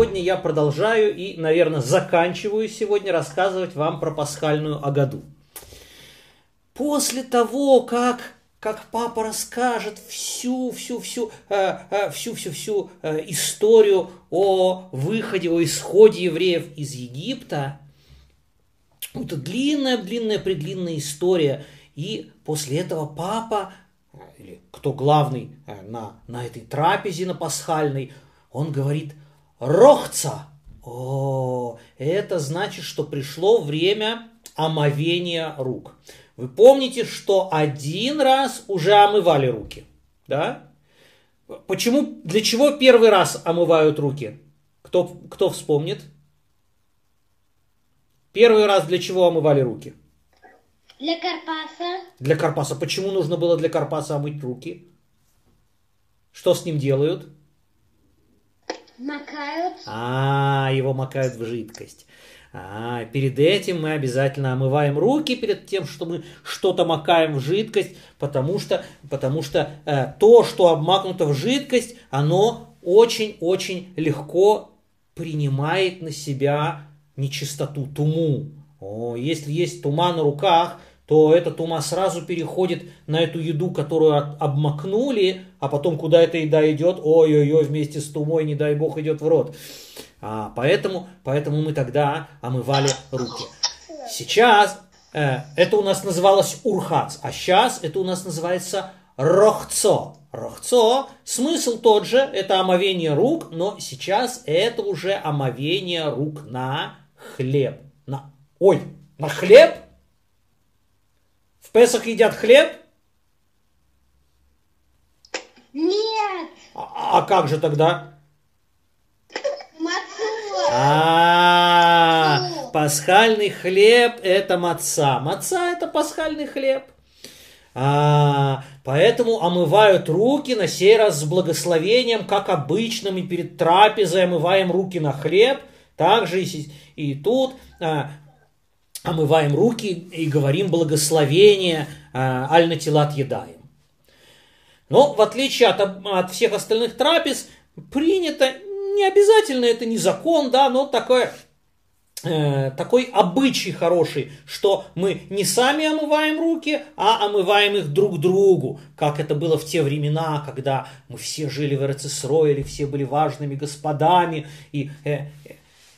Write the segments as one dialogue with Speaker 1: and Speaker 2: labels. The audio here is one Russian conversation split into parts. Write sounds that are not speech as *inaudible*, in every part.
Speaker 1: сегодня я продолжаю и, наверное, заканчиваю сегодня рассказывать вам про пасхальную Агаду. После того, как как папа расскажет всю, всю, всю, э, э, всю, всю, всю э, историю о выходе, о исходе евреев из Египта. Это длинная, длинная, предлинная история. И после этого папа, или кто главный на, на этой трапезе, на пасхальной, он говорит «Рохца». О, это значит, что пришло время омовения рук. Вы помните, что один раз уже омывали руки, да? Почему, для чего первый раз омывают руки? Кто, кто вспомнит? Первый раз для чего омывали руки?
Speaker 2: Для карпаса.
Speaker 1: Для карпаса. Почему нужно было для карпаса омыть руки? Что с ним делают?
Speaker 2: Макают.
Speaker 1: А, его макают в жидкость. А, перед этим мы обязательно омываем руки перед тем, что мы что-то макаем в жидкость, потому что, потому что э, то, что обмакнуто в жидкость, оно очень-очень легко принимает на себя нечистоту, туму. О, если есть тума на руках, то эта тума сразу переходит на эту еду, которую обмакнули, а потом куда эта еда идет, ой-ой-ой, вместе с тумой, не дай бог, идет в рот. А, поэтому, поэтому мы тогда омывали руки. Сейчас э, это у нас называлось урхац, а сейчас это у нас называется рохцо. Рохцо, смысл тот же, это омовение рук, но сейчас это уже омовение рук на хлеб. На, ой, на хлеб? В Песах едят хлеб?
Speaker 2: Нет.
Speaker 1: А, а как же тогда?
Speaker 2: А,
Speaker 1: пасхальный хлеб это маца. Маца это пасхальный хлеб. А, поэтому омывают руки на сей раз с благословением, как обычно мы перед трапезой омываем руки на хлеб. Также и, и тут а, омываем руки и говорим благословение а, аль телат едаем. Но в отличие от, от всех остальных трапез, принято не обязательно, это не закон, да, но такое, э, такой обычай хороший, что мы не сами омываем руки, а омываем их друг другу, как это было в те времена, когда мы все жили в Эрцесроиле, все были важными господами, и, э,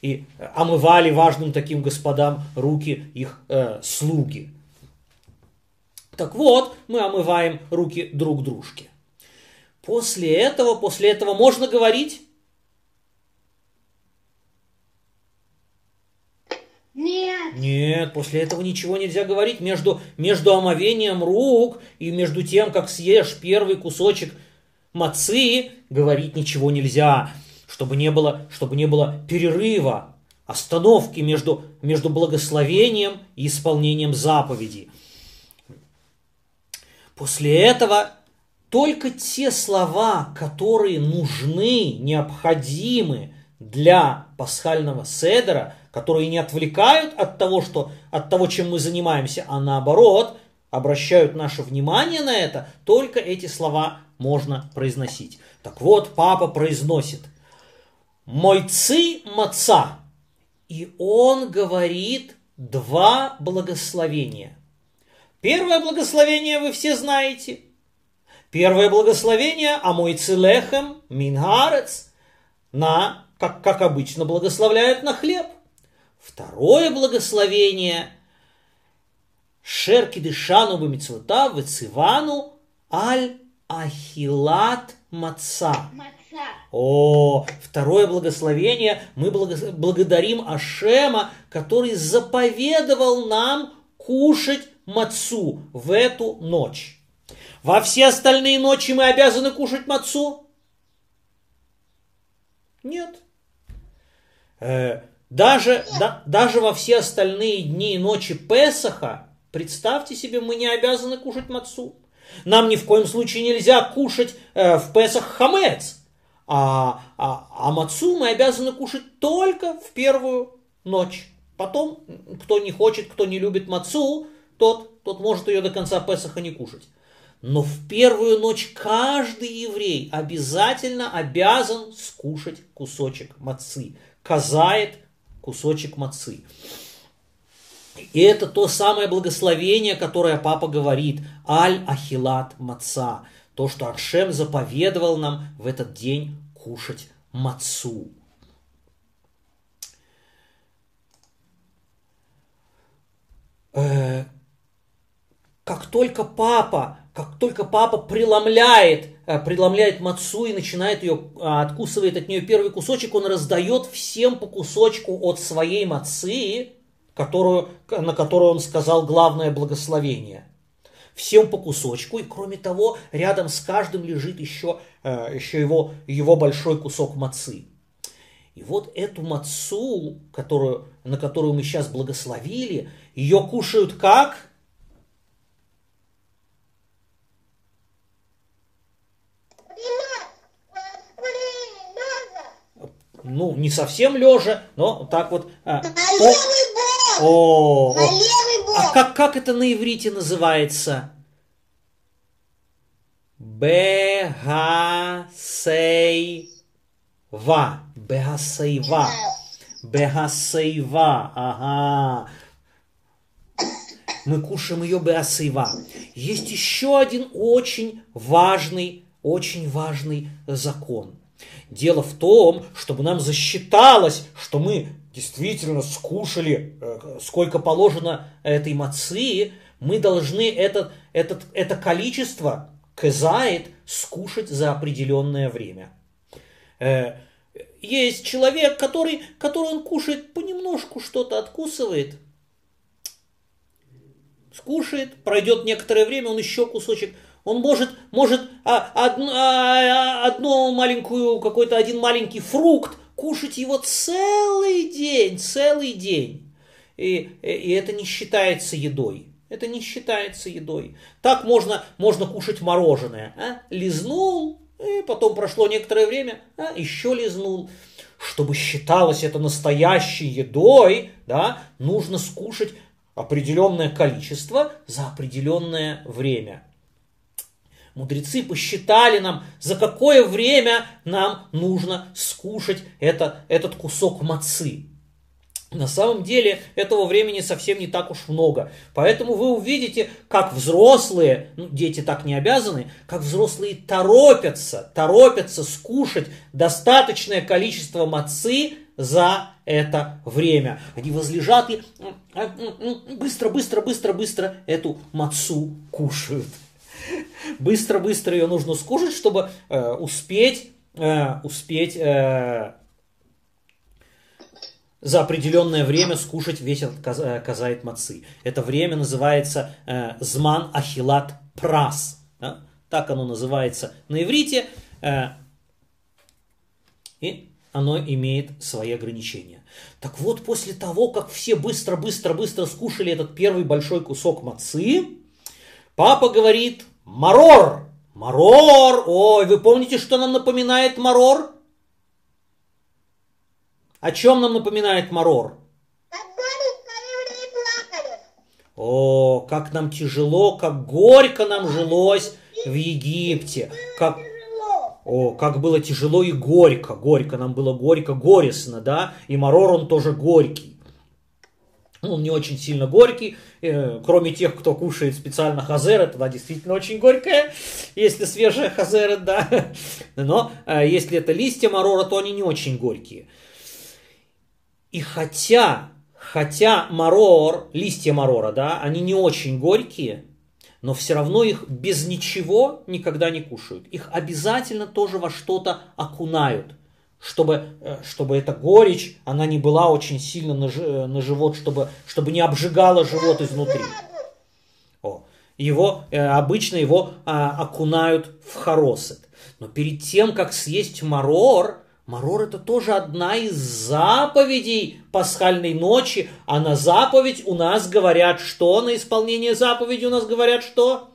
Speaker 1: и омывали важным таким господам руки их э, слуги. Так вот, мы омываем руки друг дружке. После этого, после этого можно говорить
Speaker 2: Нет.
Speaker 1: Нет, после этого ничего нельзя говорить. Между, между омовением рук и между тем, как съешь первый кусочек мацы, говорить ничего нельзя, чтобы не было, чтобы не было перерыва, остановки между, между благословением и исполнением заповедей. После этого только те слова, которые нужны, необходимы для пасхального седера – которые не отвлекают от того, что, от того, чем мы занимаемся, а наоборот обращают наше внимание на это, только эти слова можно произносить. Так вот, папа произносит «Мойцы маца», и он говорит два благословения. Первое благословение вы все знаете. Первое благословение «Амойцы лехем мингарец» на, как, как обычно, благословляют на хлеб – Второе благословение Шерки дышану бамицвута вецивану аль ахилат маца. О, второе благословение. Мы благодарим Ашема, который заповедовал нам кушать мацу в эту ночь. Во все остальные ночи мы обязаны кушать мацу? Нет. Э, даже, да, даже во все остальные дни и ночи Песаха, представьте себе, мы не обязаны кушать мацу. Нам ни в коем случае нельзя кушать э, в Песах хамец. А, а, а мацу мы обязаны кушать только в первую ночь. Потом, кто не хочет, кто не любит мацу, тот, тот может ее до конца Песаха не кушать. но в первую ночь каждый еврей обязательно обязан скушать кусочек мацы. Казает кусочек мацы. И это то самое благословение, которое папа говорит, аль-ахилат маца, то, что Аршем заповедовал нам в этот день кушать мацу. Э, как только папа, как только папа преломляет, э, преломляет мацу и начинает ее, а, откусывает от нее первый кусочек, он раздает всем по кусочку от своей мацы, которую, на которую он сказал главное благословение. Всем по кусочку, и кроме того, рядом с каждым лежит еще, э, еще его, его большой кусок мацы. И вот эту мацу, которую, на которую мы сейчас благословили, ее кушают как? Ну, не совсем лежа, но так вот. А,
Speaker 2: бок!
Speaker 1: о,
Speaker 2: На
Speaker 1: о. А как, как это на иврите называется? Бегасейва. Бегасейва. Бегасейва. Ага. Мы кушаем ее беасейва. Есть еще один очень важный, очень важный закон. Дело в том, чтобы нам засчиталось, что мы действительно скушали, э, сколько положено этой мацы, мы должны этот, этот, это количество кезает скушать за определенное время. Э, Есть человек, который, который он кушает понемножку что-то, откусывает, скушает, пройдет некоторое время, он еще кусочек, он может, может а, одну, а, одну маленькую, какой-то один маленький фрукт, кушать его целый день, целый день. И, и это не считается едой. Это не считается едой. Так можно, можно кушать мороженое. А? Лизнул, и потом прошло некоторое время, а, еще лизнул. Чтобы считалось это настоящей едой, да, нужно скушать определенное количество за определенное время. Мудрецы посчитали нам, за какое время нам нужно скушать это, этот кусок мацы. На самом деле этого времени совсем не так уж много. Поэтому вы увидите, как взрослые, ну, дети так не обязаны, как взрослые торопятся, торопятся скушать достаточное количество мацы за это время. Они возлежат и быстро, быстро, быстро, быстро эту мацу кушают. Быстро-быстро ее нужно скушать, чтобы э, успеть, э, успеть э, за определенное время скушать весь этот каз- э, казает мацы. Это время называется э, зман ахилат прас. да? Так оно называется на иврите. э, и оно имеет свои ограничения. Так вот, после того, как все быстро-быстро-быстро скушали этот первый большой кусок мацы, папа говорит, марор, марор, ой, вы помните, что нам напоминает марор? О чем нам напоминает марор? О, как нам тяжело, как горько нам жилось в Египте. Как, о, как было тяжело и горько. Горько нам было горько, горестно, да? И марор он тоже горький. Он не очень сильно горький, э, кроме тех, кто кушает специально хазера, тогда действительно очень горькая, если свежая хазера, да. Но э, если это листья марора, то они не очень горькие. И хотя, хотя марор, листья марора, да, они не очень горькие, но все равно их без ничего никогда не кушают. Их обязательно тоже во что-то окунают, чтобы, э, чтобы эта горечь, она не была очень сильно на, жи- на живот, чтобы, чтобы не обжигала живот изнутри. О, его, э, обычно его а, окунают в хоросет. Но перед тем, как съесть марор, марор это тоже одна из заповедей пасхальной ночи, а на заповедь у нас говорят что? На исполнение заповеди у нас говорят что?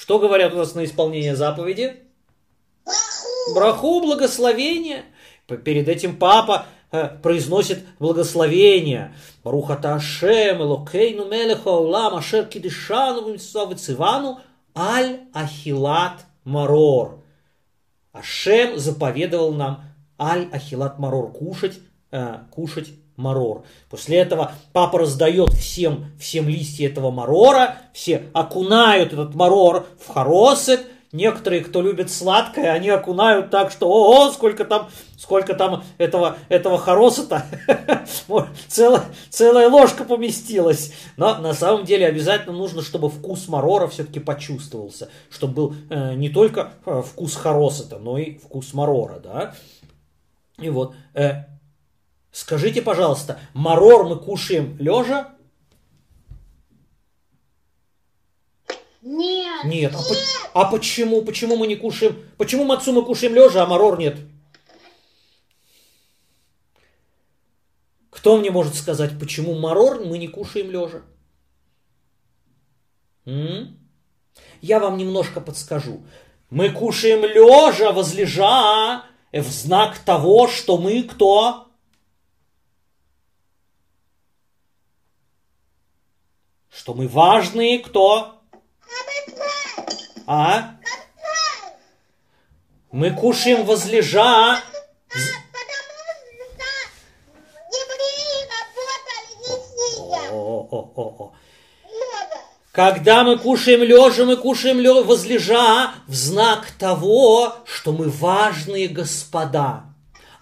Speaker 1: Что говорят у нас на исполнение заповеди? Браху, благословение. Перед этим папа, э, произносит благословение. Барухата Ашем, Элокейну Мелеха Улам, Ашер Кидишану, Вицивану, Аль Ахилат Марор. Ашем заповедовал нам Аль Ахилат Марор кушать, э, кушать марор. После этого папа раздает всем, всем листья этого марора, все окунают этот марор в хоросет, Некоторые, кто любит сладкое, они окунают так, что ого, сколько там, сколько там этого, этого хороса-то. *laughs* целая, целая ложка поместилась. Но на самом деле обязательно нужно, чтобы вкус марора все-таки почувствовался. Чтобы был э, не только э, вкус хороса-то, но и вкус марора, да. И вот, э, скажите, пожалуйста, марор мы кушаем лежа
Speaker 2: Нет.
Speaker 1: Нет. А, по- а почему? Почему мы не кушаем? Почему мацу мы кушаем лежа, а марор нет? Кто мне может сказать, почему марор мы не кушаем лежа? М? Я вам немножко подскажу. Мы кушаем лежа, возлежа, в знак того, что мы кто? Что мы важные кто? А? Мы кушаем возлежа. О-о-о-о. Когда мы кушаем лежа, мы кушаем лё- возлежа в знак того, что мы важные господа.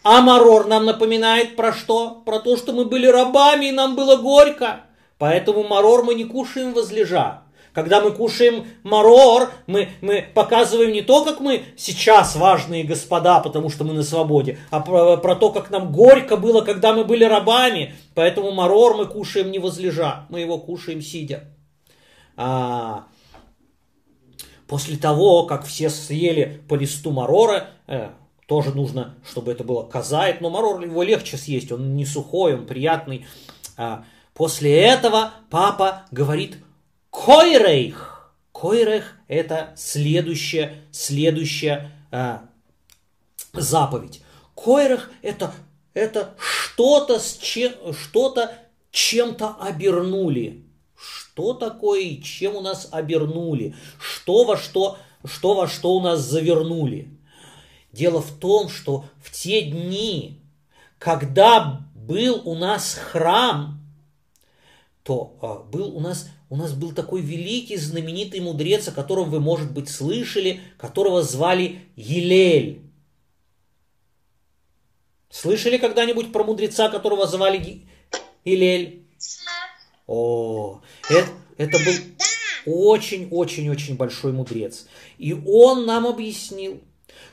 Speaker 1: А марор нам напоминает про что? Про то, что мы были рабами и нам было горько. Поэтому марор мы не кушаем возлежа. Когда мы кушаем марор, мы, мы показываем не то, как мы сейчас важные господа, потому что мы на свободе, а про, про то, как нам горько было, когда мы были рабами. Поэтому марор мы кушаем не возлежа, мы его кушаем сидя. А, после того, как все съели по листу марора, э, тоже нужно, чтобы это было казает, но марор его легче съесть, он не сухой, он приятный. А, после этого папа говорит койрейх. Койрейх это следующая, следующая а, заповедь. Койрах это, это что-то, с чем, что-то чем-то обернули. Что такое и чем у нас обернули? Что во что, что во что у нас завернули? Дело в том, что в те дни, когда был у нас храм, то а, был у нас, у нас был такой великий, знаменитый мудрец, о котором вы, может быть, слышали, которого звали Елель. Слышали когда-нибудь про мудреца, которого звали Ги- Илель? О, это, это был очень-очень-очень большой мудрец. И он нам объяснил,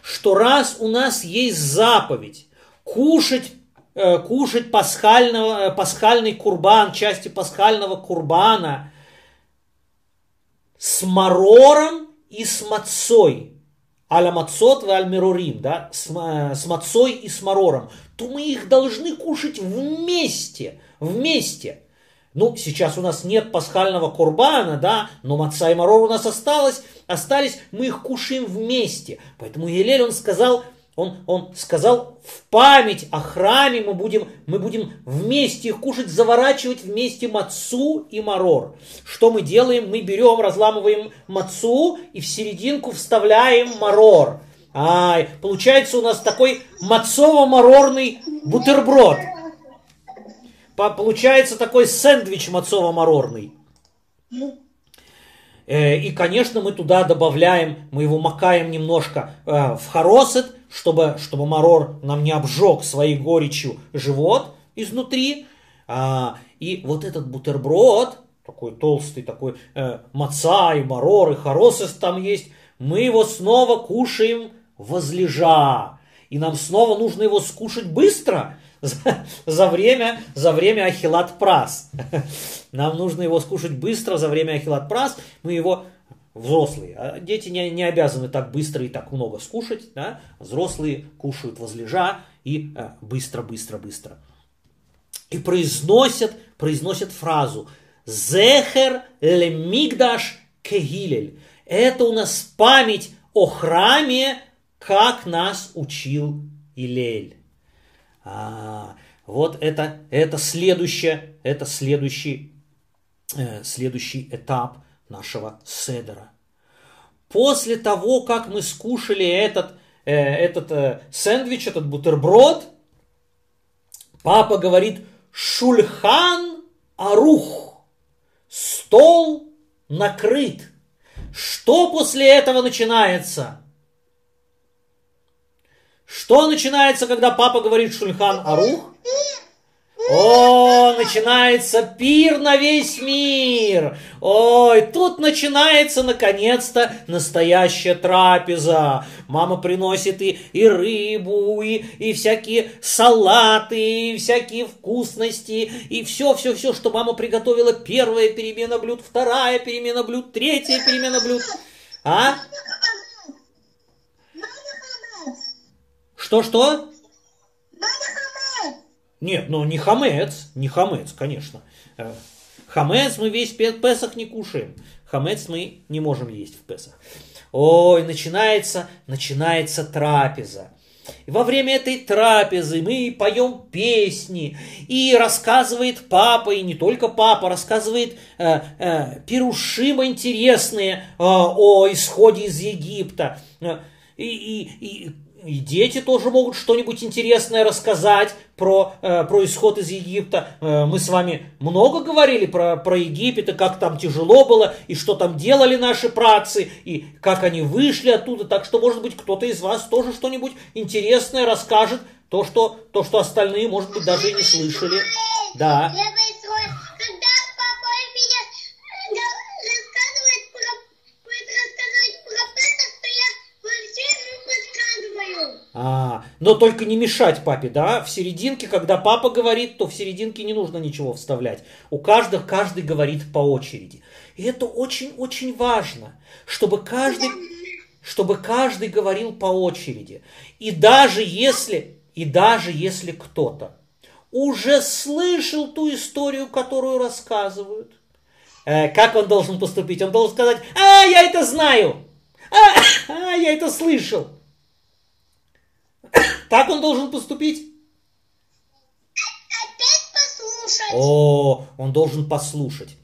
Speaker 1: что раз у нас есть заповедь кушать, кушать пасхального, э, пасхальный курбан, части пасхального курбана с марором и с мацой, аля мацот и аль мерурим, да, с, с мацой и с марором, то мы их должны кушать вместе, вместе. Ну, сейчас у нас нет пасхального курбана, да, но маца и марор у нас осталось, остались, мы их кушаем вместе. Поэтому Елель, он сказал, он, он сказал, в память о храме мы будем, мы будем вместе их кушать, заворачивать вместе мацу и марор. Что мы делаем? Мы берем, разламываем мацу и в серединку вставляем марор. Ай, получается у нас такой мацово-марорный бутерброд. По- Получается такой сэндвич мацово-марорный. Э, И, конечно, мы туда добавляем, мы его макаем немножко э, в хоросет, чтобы, чтобы марор нам не обжег своей горечью живот изнутри. А, И вот этот бутерброд, такой толстый, такой э, маца и марор, и хоросет там есть, мы его снова кушаем возлежа. И нам снова нужно его скушать быстро, *laughs* за, за время, за время ахилат прас. *laughs* Нам нужно его скушать быстро за время ахилат прас. Мы его взрослые. А дети не, не обязаны так быстро и так много скушать. Да? Взрослые кушают возлежа и э, быстро, быстро, быстро. И произносят, произносят фразу «Зехер лемигдаш кегилель». Это у нас память о храме, как нас учил Илель. А, Вот это, это следующее, это следующий, э, следующий этап нашего седера. После того, как мы скушали этот, э, этот э, сэндвич, этот бутерброд, папа говорит «Шульхан арух» – стол накрыт. Что после этого начинается? Что начинается, когда папа говорит Шульхан Арух? О, начинается пир на весь мир. Ой, тут начинается наконец-то настоящая трапеза. Мама приносит и, и рыбу, и, и всякие салаты, и всякие вкусности, и все-все-все, что мама приготовила. Первая перемена блюд, вторая перемена блюд, третья перемена блюд. А? Что-что? Нет, ну не хамец, не хамец, конечно. Э, хамец мы весь Песах не кушаем. Хамец мы не можем есть в Песах. Ой, начинается, начинается трапеза. И во время этой трапезы мы поем песни, и рассказывает папа, и не только папа, рассказывает э, э, пирушима интересные э, о исходе из Египта. Э, и, и, и и дети тоже могут что-нибудь интересное рассказать про, э, про исход из Египта. Э, мы с вами много говорили про, про Египет, и как там тяжело было, и что там делали наши працы, и как они вышли оттуда. Так что, может быть, кто-то из вас тоже что-нибудь интересное расскажет, то, что, то, что остальные, может быть, даже и не слышали. Да. А, но только не мешать папе, да? В серединке, когда папа говорит, то в серединке не нужно ничего вставлять. У каждого каждый говорит по очереди. И это очень-очень важно, чтобы каждый, чтобы каждый говорил по очереди. И даже если, и даже если кто-то уже слышал ту историю, которую рассказывают, э, как он должен поступить? Он должен сказать, а, я это знаю, а, *laughs* а я это слышал. Так он должен поступить?
Speaker 2: Опять послушать.
Speaker 1: О, он должен послушать.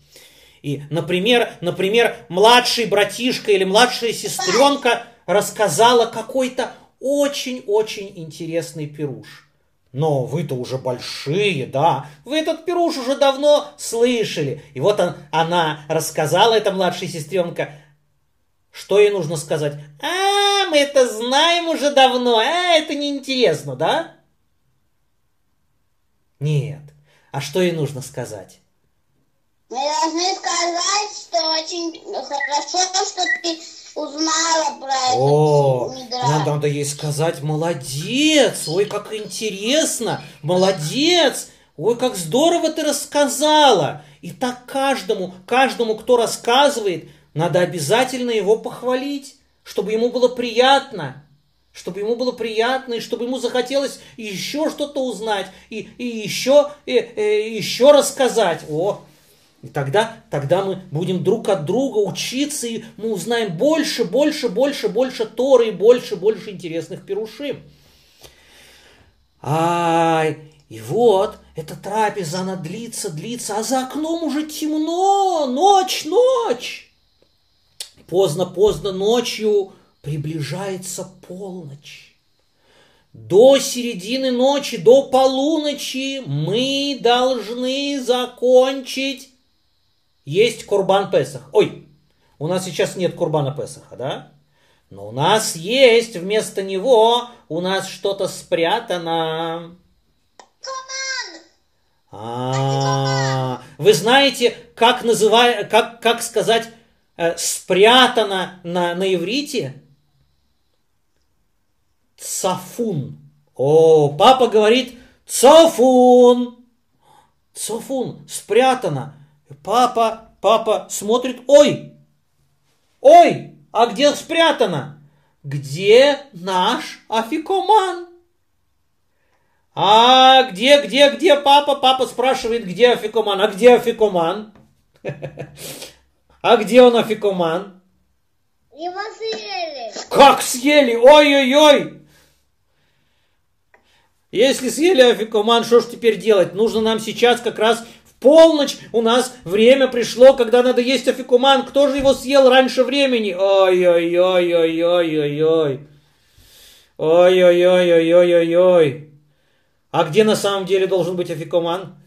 Speaker 1: И, например, например, младший братишка или младшая сестренка рассказала какой-то очень-очень интересный пируш. Но вы-то уже большие, да, вы этот пируш уже давно слышали. И вот он, она рассказала, эта младшая сестренка, что ей нужно сказать? А, мы это знаем уже давно, а, это неинтересно, да? Нет. А что ей нужно сказать?
Speaker 2: Мы должны сказать, что очень хорошо, что ты узнала про
Speaker 1: О,
Speaker 2: этот
Speaker 1: надо, надо ей сказать, молодец, ой, как интересно, молодец, ой, как здорово ты рассказала. И так каждому, каждому, кто рассказывает, надо обязательно его похвалить, чтобы ему было приятно, чтобы ему было приятно, и чтобы ему захотелось еще что-то узнать, и, и еще, и, и еще рассказать. О, и тогда, тогда мы будем друг от друга учиться, и мы узнаем больше, больше, больше, больше Торы, и больше, больше интересных пирушим. Ай, и вот, эта трапеза, она длится, длится, а за окном уже темно, ночь, ночь. Поздно-поздно ночью приближается полночь. До середины ночи, до полуночи мы должны закончить есть Курбан Песах. Ой, у нас сейчас нет Курбана Песаха, да? Но у нас есть вместо него, у нас что-то спрятано. А, вы знаете, как называть, как, как сказать спрятано на, на иврите? Цафун. О, папа говорит цафун. Цафун, спрятано. Папа, папа смотрит, ой, ой, а где спрятано? Где наш афикоман? А где, где, где папа? Папа спрашивает, где афикоман? А где афикоман? *laughs* А где он афикоман?
Speaker 2: Его съели.
Speaker 1: Как съели? Ой-ой-ой! Если съели афикоман, что ж теперь делать? Нужно нам сейчас как раз в полночь у нас время пришло, когда надо есть афикуман. Кто же его съел раньше времени? Ой-ой-ой-ой-ой-ой-ой. Ой-ой-ой-ой-ой-ой-ой. А где на самом деле должен быть афикоман?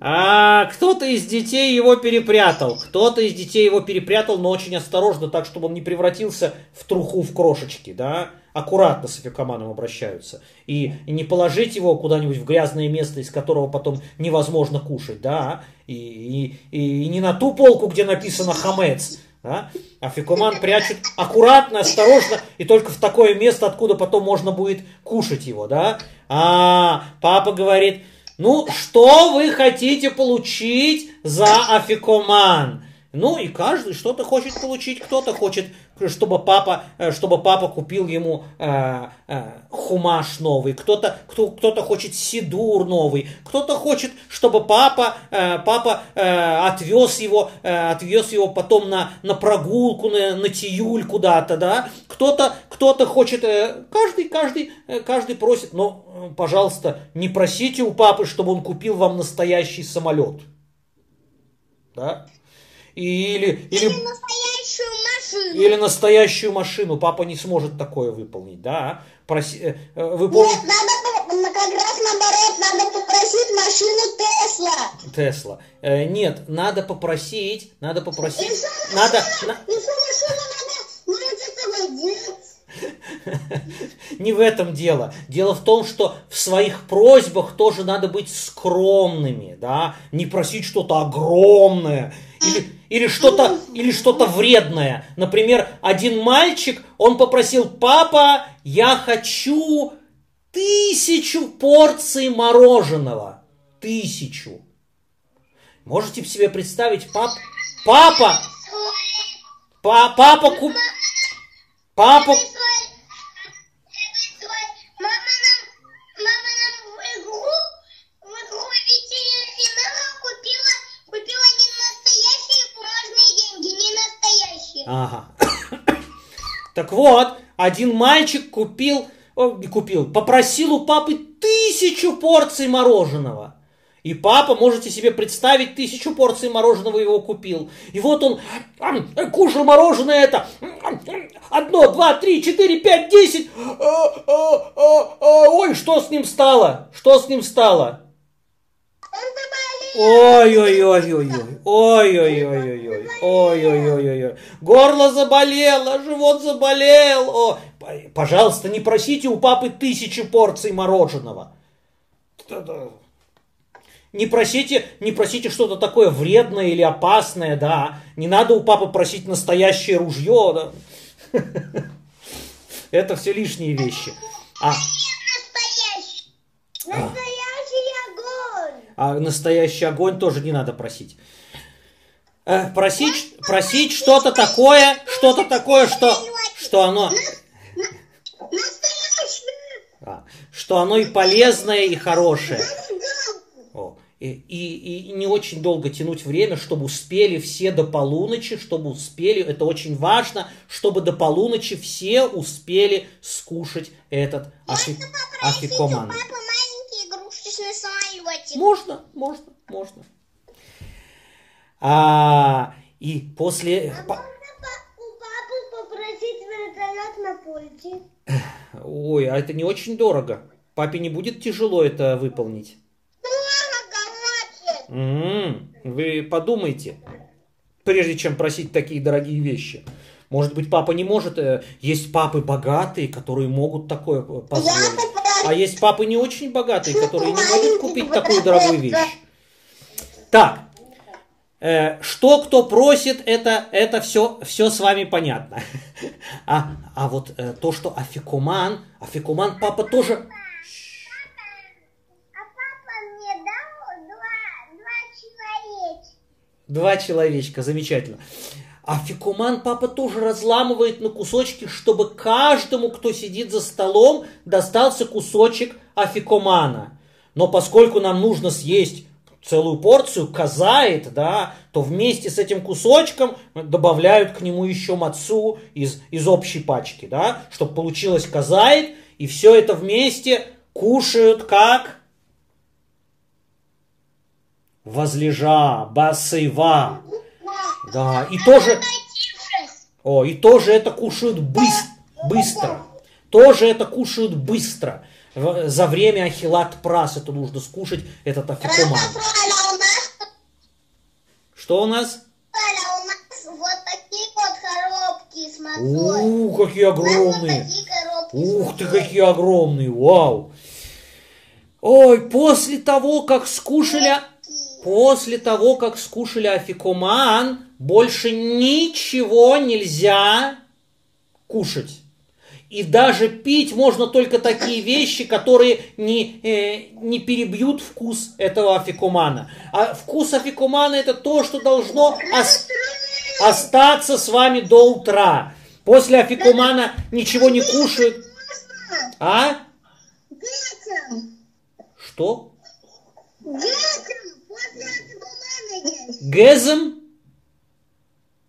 Speaker 1: А кто-то из детей его перепрятал. Кто-то из детей его перепрятал, но очень осторожно, так, чтобы он не превратился в труху в крошечки, да. Аккуратно с афикоманом обращаются. И, и не положить его куда-нибудь в грязное место, из которого потом невозможно кушать, да. И, и, и не на ту полку, где написано хамец, да? Афикуман прячут аккуратно, осторожно, и только в такое место, откуда потом можно будет кушать его, да? А, папа говорит, ну, что вы хотите получить за афикоман? Ну, и каждый что-то хочет получить, кто-то хочет чтобы папа, э, чтобы папа купил ему э, э, хумаш новый, кто-то кто, кто хочет сидур новый, кто-то хочет, чтобы папа, э, папа э, отвез, его, э, отвез его потом на, на прогулку, на, на тиюль куда-то, да, кто-то кто хочет, э, каждый, каждый, э, каждый просит, но, э, пожалуйста, не просите у папы, чтобы он купил вам настоящий самолет. Да? Или, или, или машину. Или настоящую машину. Папа не сможет такое выполнить, да? Проси, э, э вы помните...
Speaker 2: Нет, надо, как раз наоборот, надо попросить машину Тесла.
Speaker 1: Тесла. Э, нет, надо попросить, надо попросить... И надо... Машину, на... Не в этом дело. Дело в том, что в своих просьбах тоже надо быть скромными, да, не просить что-то огромное или, или что-то или что-то вредное. Например, один мальчик, он попросил, папа, я хочу тысячу порций мороженого. Тысячу. Можете себе представить, пап, папа, па, папа, куп, папа, Так вот, один мальчик купил, о, купил, попросил у папы тысячу порций мороженого. И папа, можете себе представить, тысячу порций мороженого его купил. И вот он кушал мороженое это. Одно, два, три, четыре, пять, десять. А, а, а, ой, что с ним стало? Что с ним стало? Ой-ой-ой-ой-ой. Ой-ой-ой-ой-ой. Ой-ой-ой-ой. Горло заболело, живот заболел. О, пожалуйста, не просите у папы тысячи порций мороженого. Не просите, не просите что-то такое вредное или опасное, да. Не надо у папы просить настоящее ружье, да. *laughs* Это все лишние вещи. А, а настоящий огонь тоже не надо просить. Э, просить, просить что-то такое, что-то такое, что, что оно... А, что оно и полезное, и хорошее. О, и, и, и не очень долго тянуть время, чтобы успели все до полуночи, чтобы успели, это очень важно, чтобы до полуночи все успели скушать этот афи, афикоман. Папа можно, можно, можно. А, и после...
Speaker 2: А можно у папы попросить вертолет на пульте?
Speaker 1: Ой, а это не очень дорого. Папе не будет тяжело это выполнить. М-м, вы подумайте, прежде чем просить такие дорогие вещи. Может быть, папа не может. Э, есть папы богатые, которые могут такое э, позволить. А есть папы не очень богатые, которые не могут купить такую дорогую вещь. Так, э, что кто просит, это, это все, все с вами понятно. *laughs* А, а вот э, то, что афикуман, афикуман папа тоже... Два человечка, замечательно. А фикуман папа тоже разламывает на кусочки, чтобы каждому, кто сидит за столом, достался кусочек афикумана. Но поскольку нам нужно съесть целую порцию казает, да, то вместе с этим кусочком добавляют к нему еще мацу из, из общей пачки, да, чтобы получилось казает, и все это вместе кушают как возлежа, басыва. Да, и тоже, о, и тоже это кушают быстро, быстро. Тоже это кушают быстро. За время ахилат прас это нужно скушать, этот афикоман. Что у нас?
Speaker 2: вот такие вот коробки.
Speaker 1: Ух, какие огромные. Ух ты, какие огромные, вау. Ой, после того, как скушали, после того, как скушали афикоман, больше ничего нельзя кушать. И даже пить можно только такие вещи, которые не, э, не перебьют вкус этого афикумана. А вкус афикумана это то, что должно ос- остаться с вами до утра. После афикумана ничего не кушают. А? Что?
Speaker 2: детям, после афикумана есть.
Speaker 1: Гезем?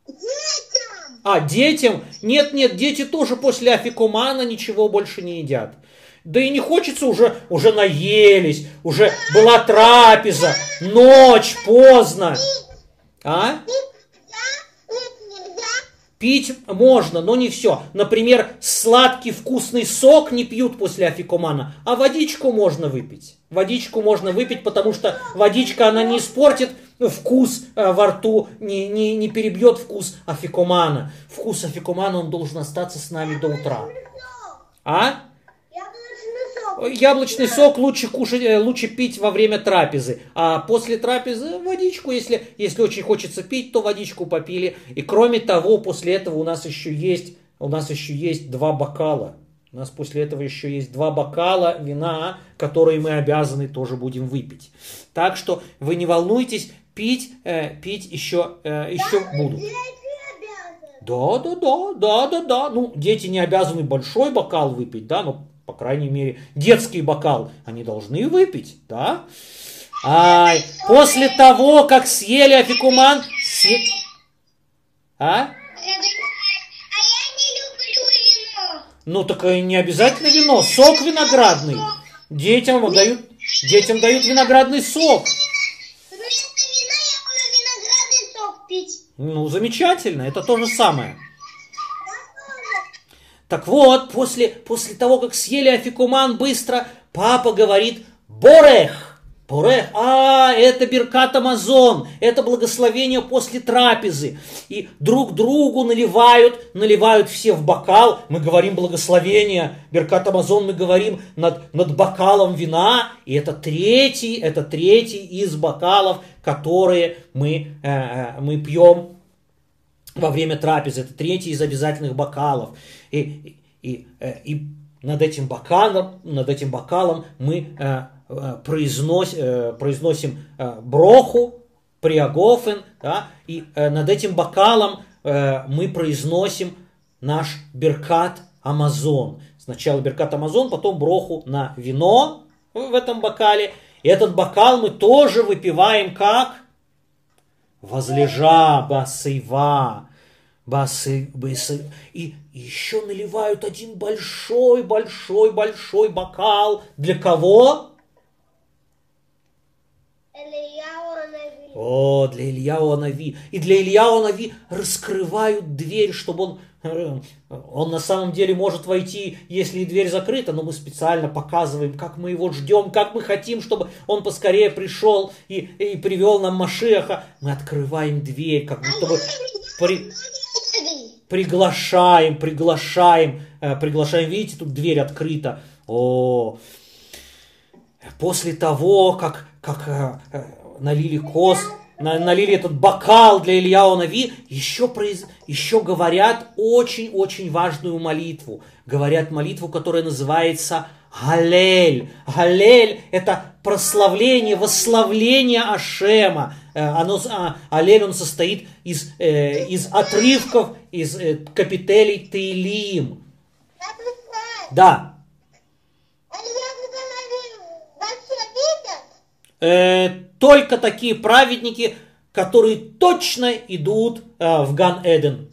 Speaker 2: Детям.
Speaker 1: А, детям? Нет, нет, дети тоже после афикумана ничего больше не едят. Да и не хочется уже, уже наелись, уже была трапеза, ночь, поздно. А?
Speaker 2: Пить
Speaker 1: можно, но не все. Например, сладкий вкусный сок не пьют после афикумана, а водичку можно выпить. Водичку можно выпить, потому что водичка, она не испортит вкус э, во рту, не, не, не перебьет вкус афикумана. Вкус афикумана, он должен остаться с нами до утра. А?
Speaker 2: Яблочный сок.
Speaker 1: Яблочный сок лучше кушать, э, лучше пить во время трапезы, а после трапезы водичку, если, если очень хочется пить, то водичку попили. И кроме того, после этого у нас еще есть, у нас еще есть два бокала. У нас после этого еще есть два бокала вина, которые мы обязаны тоже будем выпить. Так что вы не волнуйтесь, пить, э, пить еще, э, еще будут.
Speaker 2: Дети обязаны.
Speaker 1: Да, да, да, да, да, да. Ну, дети не обязаны большой бокал выпить, да, но, по крайней мере, детский бокал они должны выпить, да. Ай, после того, как съели афикуман, А?
Speaker 2: А
Speaker 1: Ну, так и не обязательно вино, сок виноградный. Детям дают, детям дают виноградный сок. Ну, замечательно, это то же самое. Так вот, после, после того, как съели афикуман быстро, папа говорит «Борех!» Борех, а, это Беркат Амазон, это благословение после трапезы. И друг другу наливают, наливают все в бокал. Мы говорим благословение, Беркат Амазон мы говорим над, над бокалом вина. И это третий, это третий из бокалов, которые мы, э, э, мы пьем во время трапезы. Это третий из обязательных бокалов. И, и, э, и над этим бокалом, над этим бокалом мы э, произнос, э, произносим э, броху, приагофен, да, и э, над этим бокалом э, мы произносим наш беркат Амазон. Сначала беркат Амазон, потом броху на вино в этом бокале. И этот бокал мы тоже выпиваем как возлежа басыва. Басы, басы. И еще наливают один большой, большой, большой бокал. Для кого?
Speaker 2: Ильяу Нави.
Speaker 1: О, для Ильяу Нави. И для Ильяу Нави раскрывают дверь, чтобы он... э, Он на самом деле может войти, если дверь закрыта, но мы специально показываем, как мы его ждем, как мы хотим, чтобы он поскорее пришел и, и привел нам Машеха. Мы открываем дверь, как будто бы при- приглашаем, приглашаем, э, приглашаем. Видите, тут дверь открыта. О, после того, как, как э, налили на- налили этот бокал для Ильяу Нави, еще, произ- еще говорят очень-очень важную молитву. Говорят молитву, которая называется Галель. Галель – это прославление, восславление Ашема. Э, Оно, а, Алель, он состоит из, э, из отрывков, из э, капителей Тейлим. Да,
Speaker 2: Илья Нави вообще видят?
Speaker 1: Э, только такие праведники, которые точно идут э, в Ган-Эден.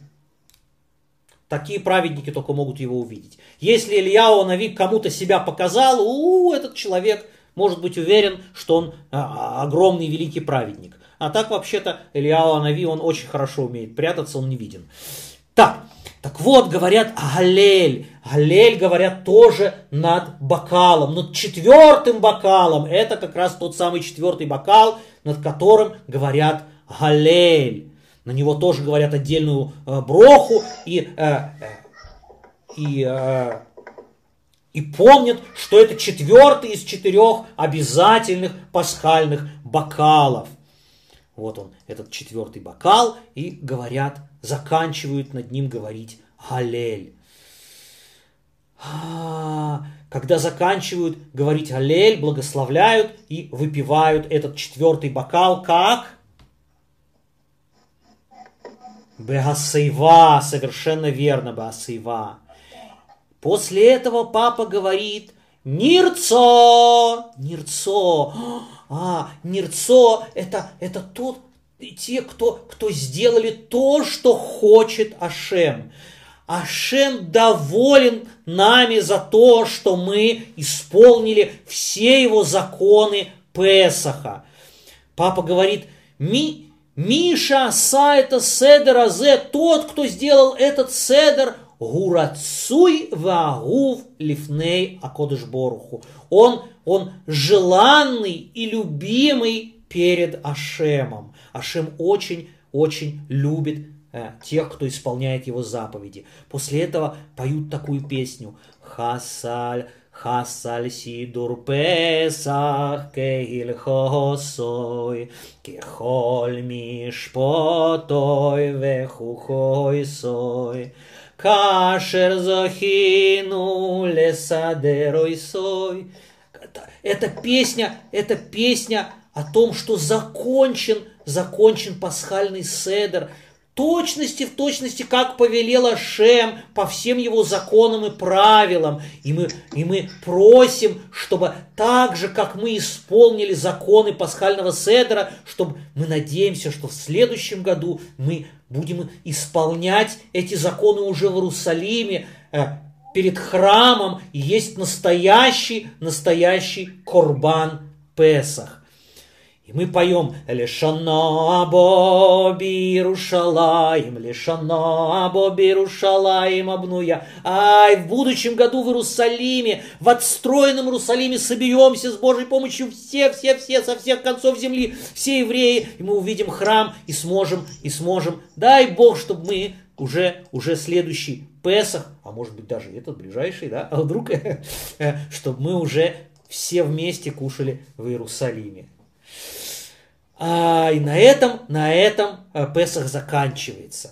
Speaker 1: Такие праведники только могут его увидеть. Если Ильяу Нави кому-то себя показал, у, этот человек может быть уверен, что он а, огромный великий праведник. А так вообще-то Ильяу Нави, он очень хорошо умеет прятаться, он не виден. Так вот, говорят Галель. Галель говорят тоже над бокалом, над четвертым бокалом. Это как раз тот самый четвертый бокал, над которым говорят Галель. На него тоже говорят отдельную э, броху и, э, и, э, и помнят, что это четвертый из четырех обязательных пасхальных бокалов. Вот он, этот четвертый бокал, и говорят, заканчивают над ним говорить Галель. А, когда заканчивают говорить Галель, благословляют и выпивают этот четвертый бокал как? Беасейва, совершенно верно, Беасейва. После этого папа говорит, Нирцо, Нирцо, а, Нирцо, это, это тот, те, кто, кто сделали то, что хочет Ашем. Ашем доволен нами за то, что мы исполнили все его законы Песаха. Папа говорит, ми, Миша это седер азе, тот, кто сделал этот седер, гурацуй вагув лифней акодыш боруху. Он, он желанный и любимый перед Ашемом. Ашем очень-очень любит Э, тех, кто исполняет его заповеди. После этого поют такую песню «Хасаль, Хасаль сидур песах кегильхосой, кехоль мишпотой вехухойсой». Кашер захину лесадерой сой. Это песня, это песня о том, что закончен, закончен пасхальный седер – точности в точности, как повелел Шем по всем его законам и правилам. И мы, и мы просим, чтобы так же, как мы исполнили законы пасхального седра, чтобы мы надеемся, что в следующем году мы будем исполнять эти законы уже в Иерусалиме, э, перед храмом, и есть настоящий, настоящий Корбан Песах. И мы поем «Лешана або бирушалаем, лешана або бирушалаем обнуя». Ай, в будущем году в Иерусалиме, в отстроенном Иерусалиме соберемся с Божьей помощью все, все, все, со всех концов земли, все евреи, и мы увидим храм и сможем, и сможем. Дай Бог, чтобы мы уже, уже следующий Песах, а может быть даже этот ближайший, да, а вдруг, *laughs* чтобы мы уже все вместе кушали в Иерусалиме. А, и на этом, на этом э, Песах заканчивается.